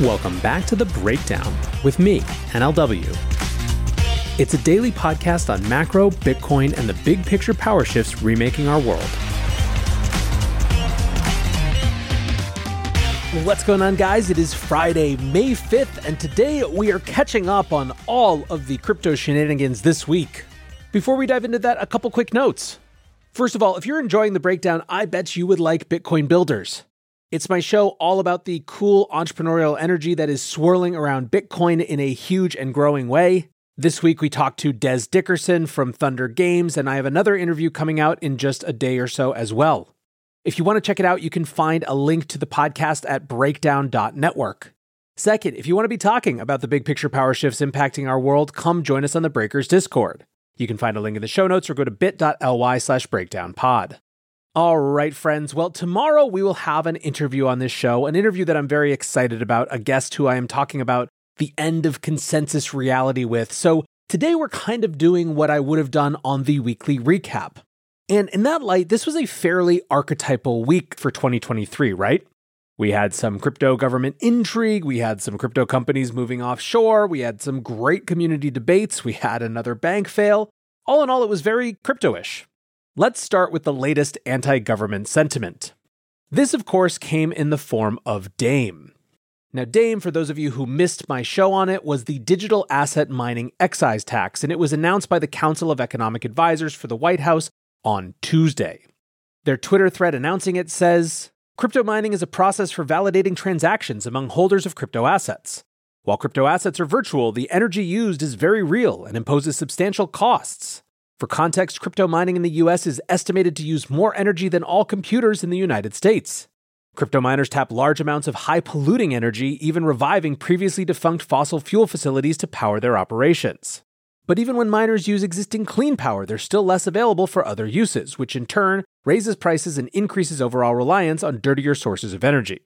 Welcome back to The Breakdown with me, NLW. It's a daily podcast on macro, Bitcoin, and the big picture power shifts remaking our world. What's going on, guys? It is Friday, May 5th, and today we are catching up on all of the crypto shenanigans this week. Before we dive into that, a couple quick notes. First of all, if you're enjoying the breakdown, I bet you would like Bitcoin Builders. It's my show all about the cool entrepreneurial energy that is swirling around Bitcoin in a huge and growing way. This week we talked to Des Dickerson from Thunder Games, and I have another interview coming out in just a day or so as well. If you want to check it out, you can find a link to the podcast at breakdown.network. Second, if you want to be talking about the big picture power shifts impacting our world, come join us on the Breakers Discord. You can find a link in the show notes or go to bit.ly slash breakdownpod. All right, friends. Well, tomorrow we will have an interview on this show, an interview that I'm very excited about, a guest who I am talking about the end of consensus reality with. So today we're kind of doing what I would have done on the weekly recap. And in that light, this was a fairly archetypal week for 2023, right? We had some crypto government intrigue. We had some crypto companies moving offshore. We had some great community debates. We had another bank fail. All in all, it was very crypto ish. Let's start with the latest anti government sentiment. This, of course, came in the form of DAME. Now, DAME, for those of you who missed my show on it, was the digital asset mining excise tax, and it was announced by the Council of Economic Advisors for the White House on Tuesday. Their Twitter thread announcing it says Crypto mining is a process for validating transactions among holders of crypto assets. While crypto assets are virtual, the energy used is very real and imposes substantial costs. For context, crypto mining in the US is estimated to use more energy than all computers in the United States. Crypto miners tap large amounts of high polluting energy, even reviving previously defunct fossil fuel facilities to power their operations. But even when miners use existing clean power, they're still less available for other uses, which in turn raises prices and increases overall reliance on dirtier sources of energy.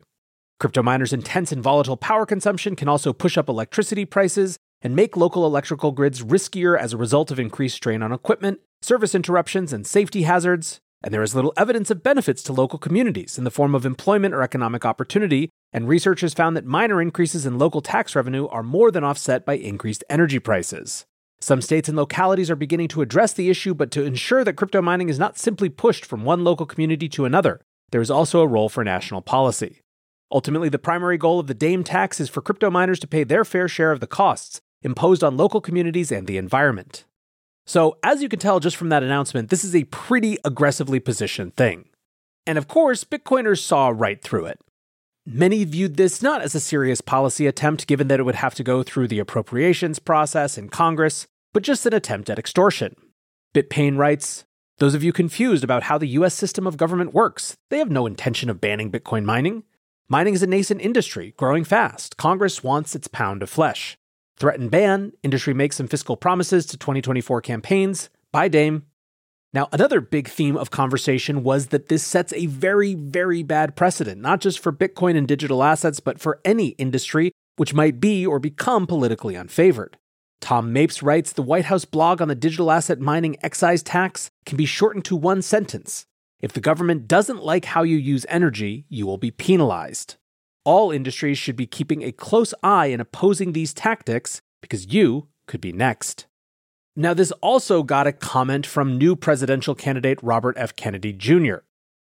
Crypto miners' intense and volatile power consumption can also push up electricity prices and make local electrical grids riskier as a result of increased strain on equipment, service interruptions, and safety hazards. And there is little evidence of benefits to local communities in the form of employment or economic opportunity, and researchers found that minor increases in local tax revenue are more than offset by increased energy prices. Some states and localities are beginning to address the issue, but to ensure that crypto mining is not simply pushed from one local community to another, there is also a role for national policy. Ultimately, the primary goal of the DAME tax is for crypto miners to pay their fair share of the costs, imposed on local communities and the environment. So, as you can tell just from that announcement, this is a pretty aggressively positioned thing. And of course, Bitcoiners saw right through it. Many viewed this not as a serious policy attempt, given that it would have to go through the appropriations process in Congress, but just an attempt at extortion. Bitpaine writes Those of you confused about how the US system of government works, they have no intention of banning Bitcoin mining. Mining is a nascent industry, growing fast. Congress wants its pound of flesh. Threaten ban, industry makes some fiscal promises to 2024 campaigns. Bye, DAME. Now, another big theme of conversation was that this sets a very, very bad precedent, not just for Bitcoin and digital assets, but for any industry which might be or become politically unfavored. Tom Mapes writes The White House blog on the digital asset mining excise tax can be shortened to one sentence If the government doesn't like how you use energy, you will be penalized. All industries should be keeping a close eye in opposing these tactics because you could be next. Now, this also got a comment from new presidential candidate Robert F. Kennedy Jr.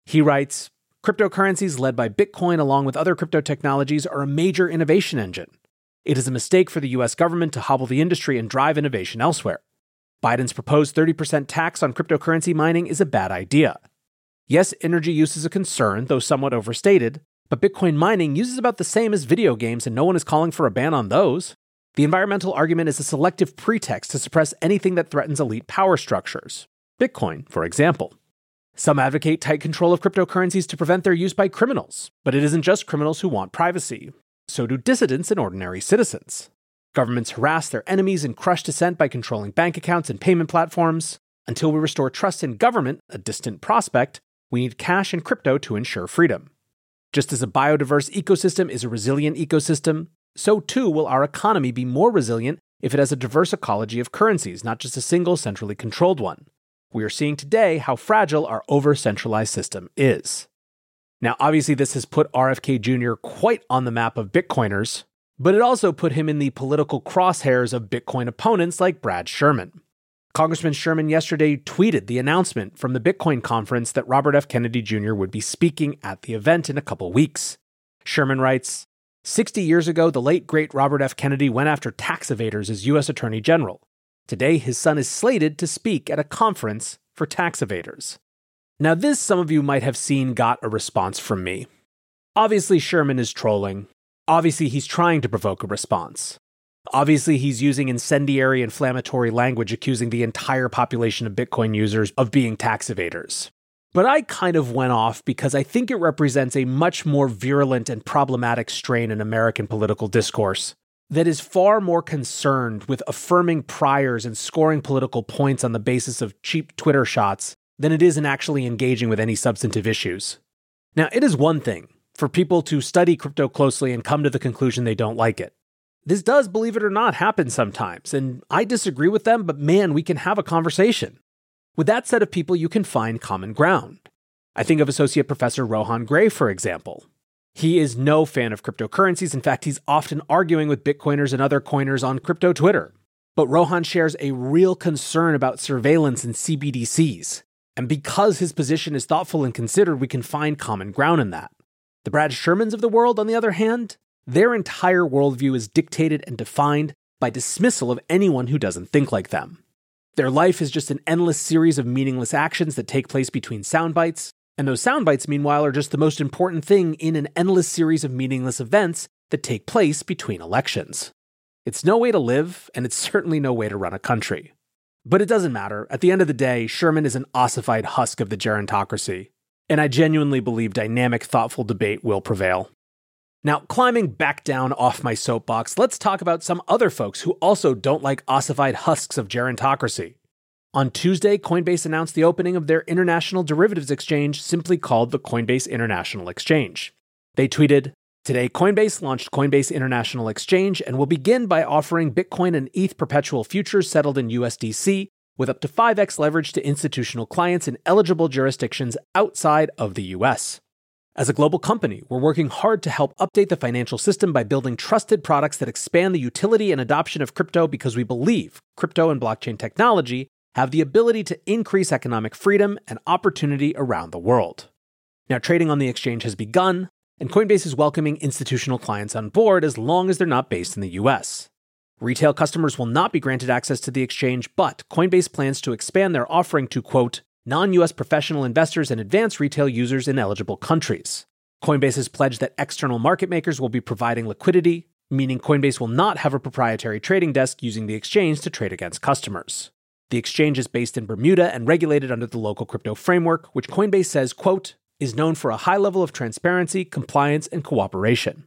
He writes Cryptocurrencies led by Bitcoin, along with other crypto technologies, are a major innovation engine. It is a mistake for the US government to hobble the industry and drive innovation elsewhere. Biden's proposed 30% tax on cryptocurrency mining is a bad idea. Yes, energy use is a concern, though somewhat overstated, but Bitcoin mining uses about the same as video games, and no one is calling for a ban on those. The environmental argument is a selective pretext to suppress anything that threatens elite power structures. Bitcoin, for example. Some advocate tight control of cryptocurrencies to prevent their use by criminals, but it isn't just criminals who want privacy. So do dissidents and ordinary citizens. Governments harass their enemies and crush dissent by controlling bank accounts and payment platforms. Until we restore trust in government, a distant prospect, we need cash and crypto to ensure freedom. Just as a biodiverse ecosystem is a resilient ecosystem, so too will our economy be more resilient if it has a diverse ecology of currencies, not just a single centrally controlled one. We are seeing today how fragile our over centralized system is. Now, obviously, this has put RFK Jr. quite on the map of Bitcoiners. but it also put him in the political crosshairs of Bitcoin opponents like Brad Sherman. Congressman Sherman yesterday tweeted the announcement from the Bitcoin conference that Robert F. Kennedy Jr. would be speaking at the event in a couple weeks. Sherman writes 60 years ago, the late great Robert F. Kennedy went after tax evaders as U.S. Attorney General. Today, his son is slated to speak at a conference for tax evaders. Now, this, some of you might have seen, got a response from me. Obviously, Sherman is trolling. Obviously, he's trying to provoke a response. Obviously, he's using incendiary, inflammatory language accusing the entire population of Bitcoin users of being tax evaders. But I kind of went off because I think it represents a much more virulent and problematic strain in American political discourse that is far more concerned with affirming priors and scoring political points on the basis of cheap Twitter shots than it is in actually engaging with any substantive issues. Now, it is one thing for people to study crypto closely and come to the conclusion they don't like it. This does, believe it or not, happen sometimes, and I disagree with them, but man, we can have a conversation. With that set of people, you can find common ground. I think of Associate Professor Rohan Grey, for example. He is no fan of cryptocurrencies. In fact, he's often arguing with Bitcoiners and other coiners on crypto Twitter. But Rohan shares a real concern about surveillance and CBDCs. And because his position is thoughtful and considered, we can find common ground in that. The Brad Shermans of the world, on the other hand, their entire worldview is dictated and defined by dismissal of anyone who doesn't think like them. Their life is just an endless series of meaningless actions that take place between sound bites, and those sound bites, meanwhile, are just the most important thing in an endless series of meaningless events that take place between elections. It's no way to live, and it's certainly no way to run a country. But it doesn't matter. At the end of the day, Sherman is an ossified husk of the gerontocracy, and I genuinely believe dynamic, thoughtful debate will prevail. Now, climbing back down off my soapbox, let's talk about some other folks who also don't like ossified husks of gerontocracy. On Tuesday, Coinbase announced the opening of their international derivatives exchange, simply called the Coinbase International Exchange. They tweeted, Today, Coinbase launched Coinbase International Exchange and will begin by offering Bitcoin and ETH perpetual futures settled in USDC with up to 5x leverage to institutional clients in eligible jurisdictions outside of the US. As a global company, we're working hard to help update the financial system by building trusted products that expand the utility and adoption of crypto because we believe crypto and blockchain technology have the ability to increase economic freedom and opportunity around the world. Now, trading on the exchange has begun, and Coinbase is welcoming institutional clients on board as long as they're not based in the US. Retail customers will not be granted access to the exchange, but Coinbase plans to expand their offering to, quote, non US professional investors and advanced retail users in eligible countries. Coinbase has pledged that external market makers will be providing liquidity, meaning Coinbase will not have a proprietary trading desk using the exchange to trade against customers. The exchange is based in Bermuda and regulated under the local crypto framework, which Coinbase says, quote, is known for a high level of transparency, compliance, and cooperation.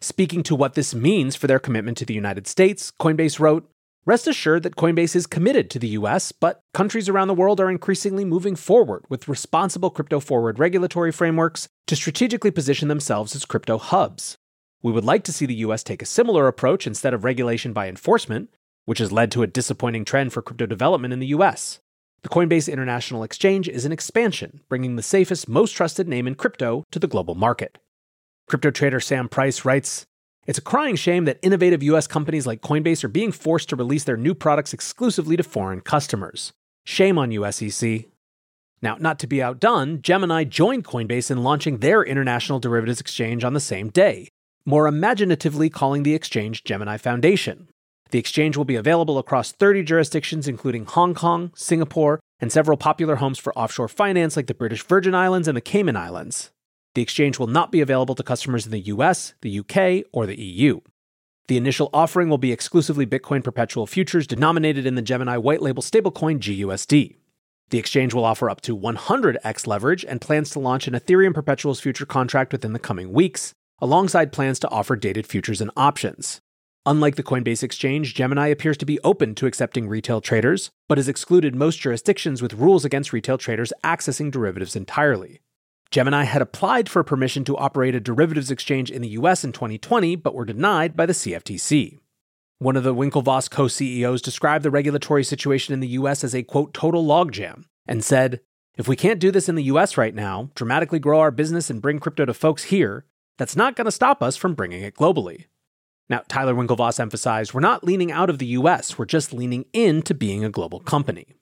Speaking to what this means for their commitment to the United States, Coinbase wrote, Rest assured that Coinbase is committed to the US, but countries around the world are increasingly moving forward with responsible crypto forward regulatory frameworks to strategically position themselves as crypto hubs. We would like to see the US take a similar approach instead of regulation by enforcement, which has led to a disappointing trend for crypto development in the US. The Coinbase International Exchange is an expansion, bringing the safest, most trusted name in crypto to the global market. Crypto trader Sam Price writes it's a crying shame that innovative US companies like Coinbase are being forced to release their new products exclusively to foreign customers. Shame on you, SEC. Now, not to be outdone, Gemini joined Coinbase in launching their international derivatives exchange on the same day, more imaginatively calling the exchange Gemini Foundation. The exchange will be available across 30 jurisdictions, including Hong Kong, Singapore, and several popular homes for offshore finance like the British Virgin Islands and the Cayman Islands. The exchange will not be available to customers in the US, the UK, or the EU. The initial offering will be exclusively Bitcoin perpetual futures denominated in the Gemini white label stablecoin GUSD. The exchange will offer up to 100x leverage and plans to launch an Ethereum perpetuals future contract within the coming weeks, alongside plans to offer dated futures and options. Unlike the Coinbase exchange, Gemini appears to be open to accepting retail traders, but has excluded most jurisdictions with rules against retail traders accessing derivatives entirely. Gemini had applied for permission to operate a derivatives exchange in the US in 2020, but were denied by the CFTC. One of the Winklevoss co CEOs described the regulatory situation in the US as a quote, total logjam, and said, If we can't do this in the US right now, dramatically grow our business and bring crypto to folks here, that's not going to stop us from bringing it globally. Now, Tyler Winklevoss emphasized we're not leaning out of the US, we're just leaning into being a global company.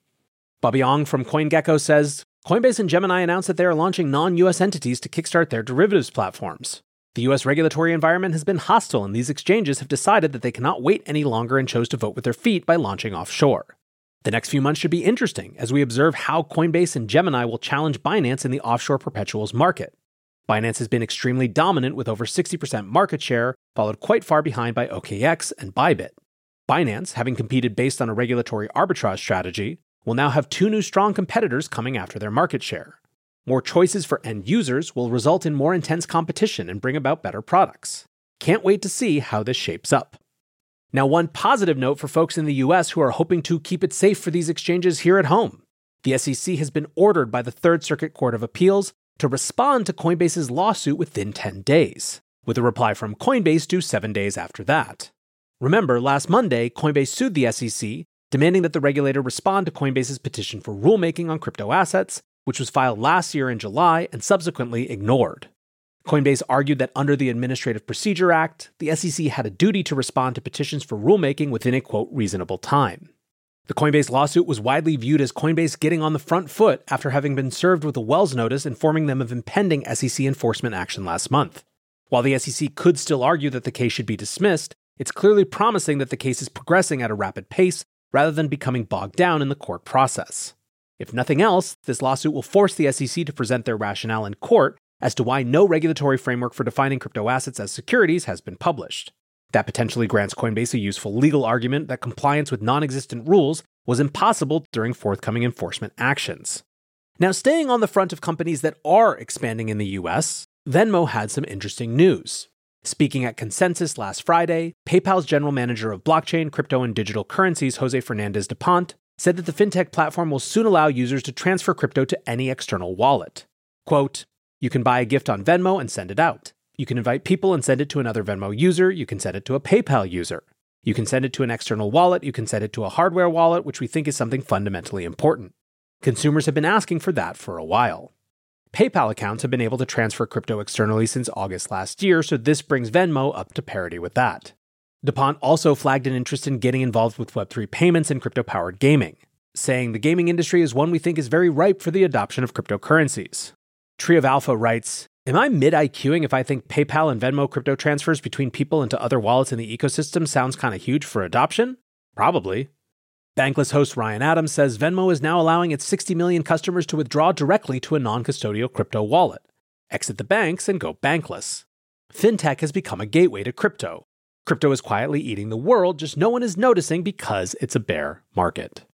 Bobby Ong from CoinGecko says Coinbase and Gemini announced that they are launching non US entities to kickstart their derivatives platforms. The US regulatory environment has been hostile, and these exchanges have decided that they cannot wait any longer and chose to vote with their feet by launching offshore. The next few months should be interesting as we observe how Coinbase and Gemini will challenge Binance in the offshore perpetuals market. Binance has been extremely dominant with over 60% market share, followed quite far behind by OKX and Bybit. Binance, having competed based on a regulatory arbitrage strategy, will now have two new strong competitors coming after their market share. More choices for end users will result in more intense competition and bring about better products. Can't wait to see how this shapes up. Now, one positive note for folks in the US who are hoping to keep it safe for these exchanges here at home. The SEC has been ordered by the Third Circuit Court of Appeals to respond to Coinbase's lawsuit within 10 days, with a reply from Coinbase due seven days after that. Remember, last Monday, Coinbase sued the SEC, demanding that the regulator respond to Coinbase's petition for rulemaking on crypto assets, which was filed last year in July and subsequently ignored. Coinbase argued that under the Administrative Procedure Act, the SEC had a duty to respond to petitions for rulemaking within a quote reasonable time. The Coinbase lawsuit was widely viewed as Coinbase getting on the front foot after having been served with a Wells notice informing them of impending SEC enforcement action last month. While the SEC could still argue that the case should be dismissed, it's clearly promising that the case is progressing at a rapid pace rather than becoming bogged down in the court process. If nothing else, this lawsuit will force the SEC to present their rationale in court as to why no regulatory framework for defining crypto assets as securities has been published. That potentially grants Coinbase a useful legal argument that compliance with non existent rules was impossible during forthcoming enforcement actions. Now, staying on the front of companies that are expanding in the US, Venmo had some interesting news. Speaking at Consensus last Friday, PayPal's general manager of blockchain, crypto, and digital currencies, Jose Fernandez da Ponte, said that the fintech platform will soon allow users to transfer crypto to any external wallet. Quote, You can buy a gift on Venmo and send it out. You can invite people and send it to another Venmo user. You can send it to a PayPal user. You can send it to an external wallet. You can send it to a hardware wallet, which we think is something fundamentally important. Consumers have been asking for that for a while. PayPal accounts have been able to transfer crypto externally since August last year, so this brings Venmo up to parity with that. da Ponte also flagged an interest in getting involved with Web3 payments and crypto powered gaming, saying the gaming industry is one we think is very ripe for the adoption of cryptocurrencies. Tree of Alpha writes Am I mid IQing if I think PayPal and Venmo crypto transfers between people into other wallets in the ecosystem sounds kind of huge for adoption? Probably. Bankless host Ryan Adams says Venmo is now allowing its 60 million customers to withdraw directly to a non custodial crypto wallet. Exit the banks and go bankless. FinTech has become a gateway to crypto. Crypto is quietly eating the world, just no one is noticing because it's a bear market.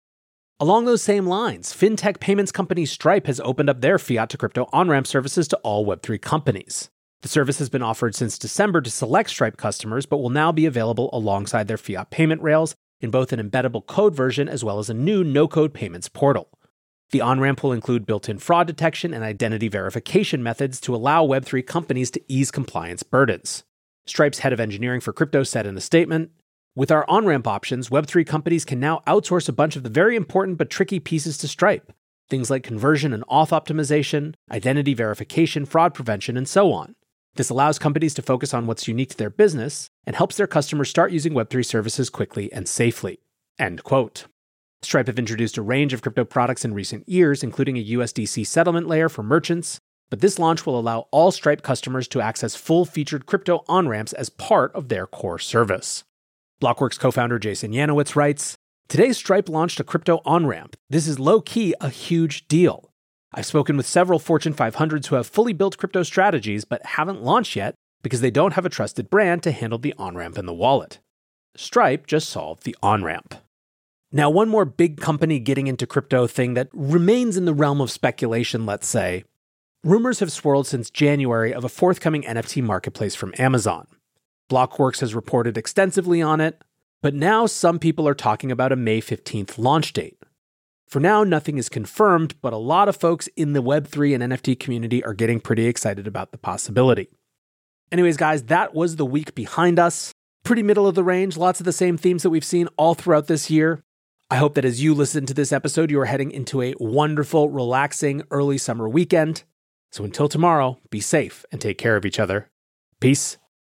Along those same lines, fintech payments company Stripe has opened up their fiat to crypto on ramp services to all Web3 companies. The service has been offered since December to select Stripe customers, but will now be available alongside their fiat payment rails in both an embeddable code version as well as a new no code payments portal. The on ramp will include built in fraud detection and identity verification methods to allow Web3 companies to ease compliance burdens. Stripe's head of engineering for crypto said in a statement with our on ramp options, Web3 companies can now outsource a bunch of the very important but tricky pieces to Stripe things like conversion and auth optimization, identity verification, fraud prevention, and so on. This allows companies to focus on what's unique to their business and helps their customers start using Web3 services quickly and safely. End quote. Stripe have introduced a range of crypto products in recent years, including a USDC settlement layer for merchants, but this launch will allow all Stripe customers to access full featured crypto on ramps as part of their core service. Blockworks co founder Jason Yanowitz writes Today, Stripe launched a crypto on ramp. This is low key a huge deal. I've spoken with several Fortune 500s who have fully built crypto strategies but haven't launched yet because they don't have a trusted brand to handle the on ramp in the wallet. Stripe just solved the on ramp. Now, one more big company getting into crypto thing that remains in the realm of speculation, let's say. Rumors have swirled since January of a forthcoming NFT marketplace from Amazon. Blockworks has reported extensively on it, but now some people are talking about a May 15th launch date. For now, nothing is confirmed, but a lot of folks in the Web3 and NFT community are getting pretty excited about the possibility. Anyways, guys, that was the week behind us. Pretty middle of the range, lots of the same themes that we've seen all throughout this year. I hope that as you listen to this episode, you are heading into a wonderful, relaxing early summer weekend. So until tomorrow, be safe and take care of each other. Peace.